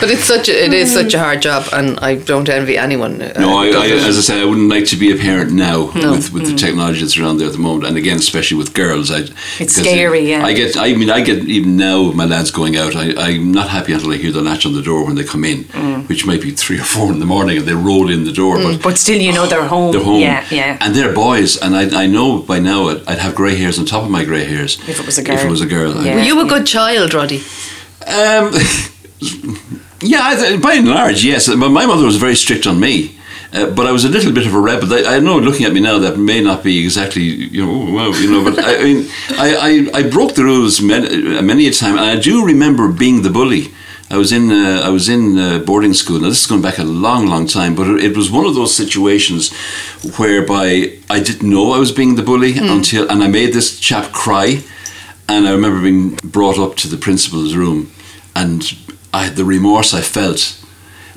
But it's such a, it is such a hard job, and I don't envy anyone. uh, No, I, I, as I say, I wouldn't like to be a parent now No. with, with the technology that's around there at the moment, and again, especially with girls. I, because scary, yeah. I get, I mean, I get even now with my lads going out. I, I'm not happy until I hear the latch on the door when they come in, Mm. which might be three or four in the morning, and they roll in the door. But But still, you know they're home. they're home, Yeah, yeah. and they're boys, and I, I know by now I'd, I'd have grey hairs on top of my grey hairs If it was a If it girl. was a girl, Yeah. Were you a good child, Um, [laughs] yeah, by and large, yes. But my mother was very strict on me. Uh, but I was a little bit of a rebel. I, I know, looking at me now, that may not be exactly, you know, oh, wow, you know. But I, I mean, I, I, I broke the rules many, many a time, and I do remember being the bully. I was in uh, I was in uh, boarding school. Now this is going back a long, long time, but it, it was one of those situations whereby I didn't know I was being the bully until, and I made this chap cry. And I remember being brought up to the principal's room, and I, had the remorse I felt.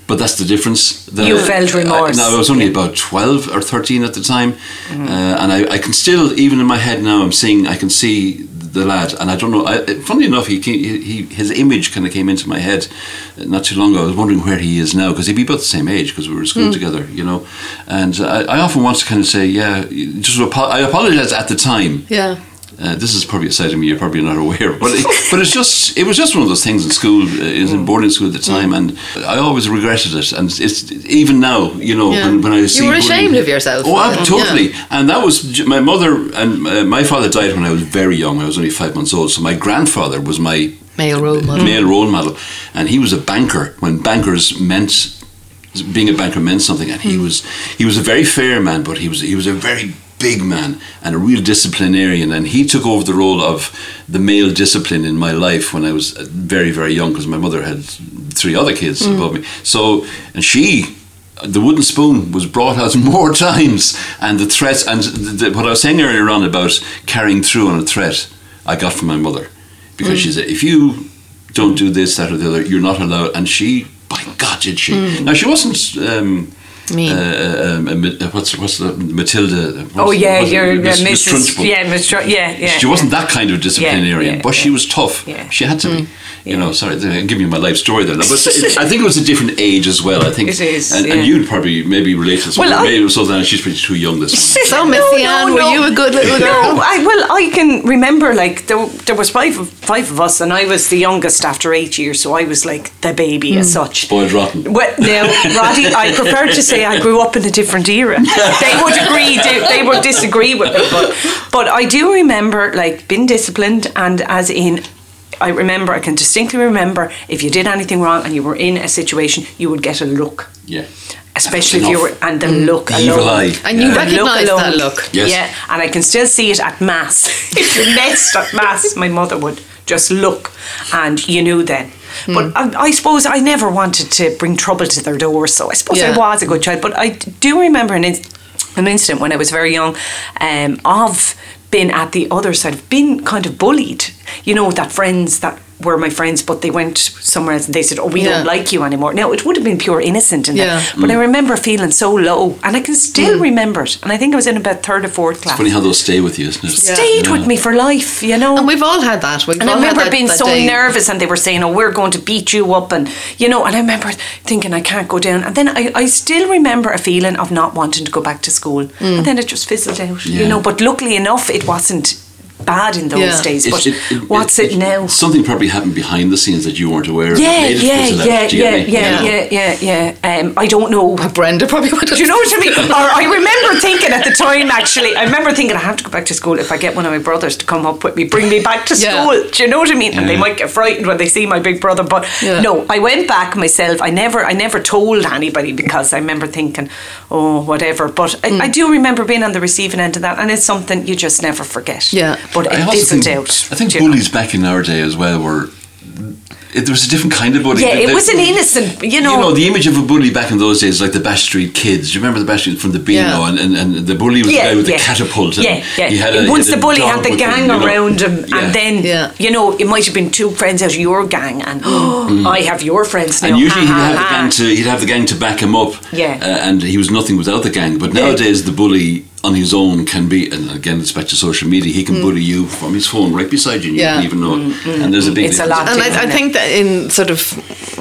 but that's the difference. The- You felt remorse. I, now, I was only about 12 or 13 at the time, Mm-hmm. uh, and I, I can still, even in my head now, I'm seeing, I can see the lad, and I don't know. I, funny enough, he, came, he, he his image kind of came into my head uh, not too long ago. I was wondering where he is now because he'd be about the same age because we were at school together, you know. And I, I often want to kind of say, yeah, just apo- I apologize at the time. Yeah. Uh, this is probably a side of me you're probably not [laughs] aware, of. but it, but it's just it was just one of those things in school. Uh, it was in boarding school at the time, and I always regretted it. And it's even now, you know, Yeah. when, when I see You were ashamed of yourself. Oh, Yeah. ab- totally. And that was my mother and uh, my father died when I was very young. I was only five months old. So my grandfather was my Male role model. male role model, and he was a banker when bankers meant being a banker meant something. And he was he was a very fair man, but he was he was a very big man and a real disciplinarian. And he took over the role of the male discipline in my life when I was uh, very very young because my mother had three other kids Hmm. above me. So and she. The wooden spoon was brought out [laughs] more times, and the threat, and the, the, what I was saying earlier on about carrying through on a threat, I got from my mother, because she said, if you don't do this, that, or the other, you're not allowed. And she, by God, did she? Now she wasn't. Um, Mean. Uh, um, uh, what's what's the Matilda? What's, Oh yeah, what's it? you're Miss- uh, Miss Mrs. Trunchbull. Yeah, Miss Tr- yeah, yeah. She wasn't that kind of disciplinarian, yeah, but she was tough. Yeah. She had to Mm. be. You know, sorry, I'm giving you my life story there. But it, [laughs] I think it was a different age as well. I think, It is, and, yeah. and you'd probably maybe relate to this. Well, one. I- maybe so then she's pretty too young. This one. So, Missy Ann, were you a good little girl? No, I, well, I can remember like there, there was five of, five of us, and I was the youngest after eight years, so I was like the baby as such. spoiled rotten. Well, now, Roddy, I prefer to [laughs] say I grew up in a different era. [laughs] They would agree, they, they would disagree with me, but, but I do remember like being disciplined, and as in, I remember, I can distinctly remember if you did anything wrong and you were in a situation, you would get a look. Yeah. Especially if you were, and the mm. look The evil alone. eye. And you Yeah. recognise alone. that look. Yes. Yeah, and I can still see it at mass. [laughs] if you messed at mass, my mother would just look, and you knew then. Hmm. But I, I suppose I never wanted to bring trouble to their door, so I suppose I was a good child. But I do remember an, in- an incident when I was very young um, of being at the other side, being kind of bullied. You know, that friends that were my friends, but they went somewhere else and they said, "Oh, we Yeah. don't like you anymore." Now it would have been pure innocent in Yeah. that, but I remember feeling so low, and I can still remember it. And I think I was in about third or fourth class Funny how those stay with you, isn't it? stayed with me for life, you know. And we've all had that. We've And I all had remember that- being that so day. nervous, and they were saying, "Oh, we're going to beat you up," and you know. And I remember thinking, "I can't go down." And then I, I still remember a feeling of not wanting to go back to school, Mm. and then it just fizzled out, you know. But luckily enough, it wasn't bad in those Yeah. days. But it- it- what's it, now? Something probably happened behind the scenes that you weren't aware of. Yeah, it yeah, fizzle yeah, yeah, yeah, yeah, yeah, yeah. Um, I don't know. Brenda probably would. Do you know what I mean? or I remember thinking at the time, actually, I remember thinking I have to go back to school if I get one of my brothers to come up with me, bring me back to Yeah. school. Do you know what I mean? And they might get frightened when they see my big brother. But Yeah. no, I went back myself. I never, I never told anybody because I remember thinking, oh, whatever. But I, I do remember being on the receiving end of that, and it's something you just never forget. Yeah. But I it also fizzled think, out. I think do you know? bullies back in our day as well were. It, there was a different kind of bully. Yeah, it The- was an innocent, you know. You know, the image of a bully back in those days, like the Bash Street Kids. Do you remember the Bash Street from the Beano? Yeah. And, and, and the bully was Yeah, the guy with yeah. the catapult. And Yeah, yeah. He had a, he Once had the bully had the gang him, you know. around him, Yeah. and then Yeah. you know it might have been two friends out of your gang, and [gasps] I have your friends now. Mm. And usually he'd ha, ha, have the gang to he'd have the gang to back him up. Yeah. Uh, and he was nothing without the gang. But nowadays the bully on his own can be and again it's back to social media, he Mm. can bully you from his phone right beside you and Yeah. you don't even know it. Mm, mm, and there's a mm. big It's a lot. And I, I think that in sort of,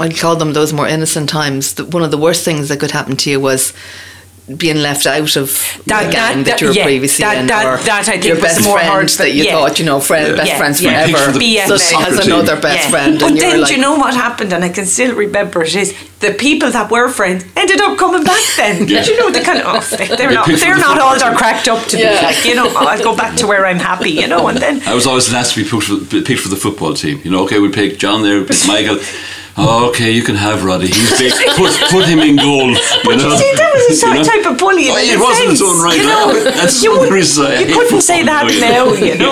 I'd call them those more innocent times, that one of the worst things that could happen to you was being left out of That- the gang that- that, you were yeah, previously that- in, that- or that I think your best more friend hurtful, that you yeah. thought, you know, friend, Yeah. best Yeah, friends yeah. Picture forever, the- BFF. suddenly has Soccer another best Yeah. friend, But and you're then, like, do you know what happened? And I can still remember it is the people that were friends ended up coming back. Then, Yeah. do you know they kind of oh, they, they're not they're not all they're cracked up to Yeah. be. Like you know, oh, I'll go back to where I'm happy. You know, and then I was always the last to be picked for, picked for the football team. You know, okay, we pick John there, we pick [laughs] Michael. Oh, okay, you can have Roddy. He's big. [laughs] Put, put him in goal. You But know? you see, that was a You know? type of bullying. Oh, it was in its own right. You know, That's you, one wouldn't- you couldn't say that now, now. [laughs] You know.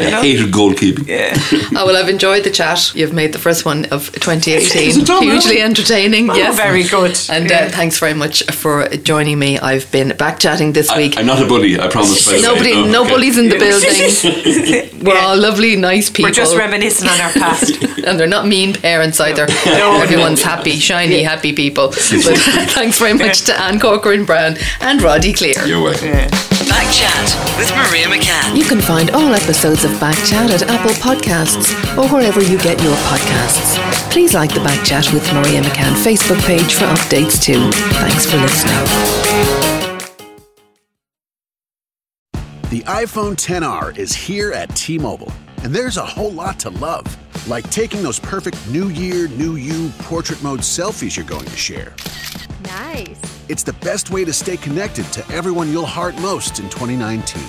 I hated goalkeeping. Yeah. Oh well, I've enjoyed the chat. You've made the first one of 2018 Is it hugely entertaining. Oh, yes, very good. And Yeah. uh, thanks very much for joining me. I've been back chatting this I, week. I'm not a bully, I promise. by the way. Nobody, No, no okay. bullies in the building. [laughs] We're Yeah. all lovely, nice people. We're just reminiscing on our past. [laughs] and they're not mean parents either. [laughs] Everyone's happy, shiny, happy people. [laughs] But thanks very much to Anne Corcoran Brown and Roddy Clear. You're welcome. Back chat with Maria McCann. You can find all episodes of Backchat at Apple Podcasts or wherever you get your podcasts. Please like the Backchat with Maria McCann Facebook page for updates too. Thanks for listening. The iPhone 10R is here at T Mobile, and there's a whole lot to love. Like taking those perfect New Year, New You portrait mode selfies you're going to share. Nice. It's the best way to stay connected to everyone you'll heart most in 2019.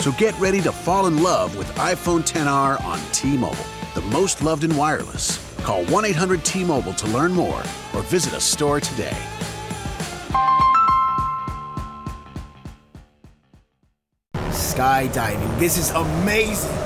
So get ready to fall in love with iPhone 10R on T Mobile, the most loved in wireless. Call 1 800 T Mobile to learn more or visit a store today. Skydiving. This is amazing.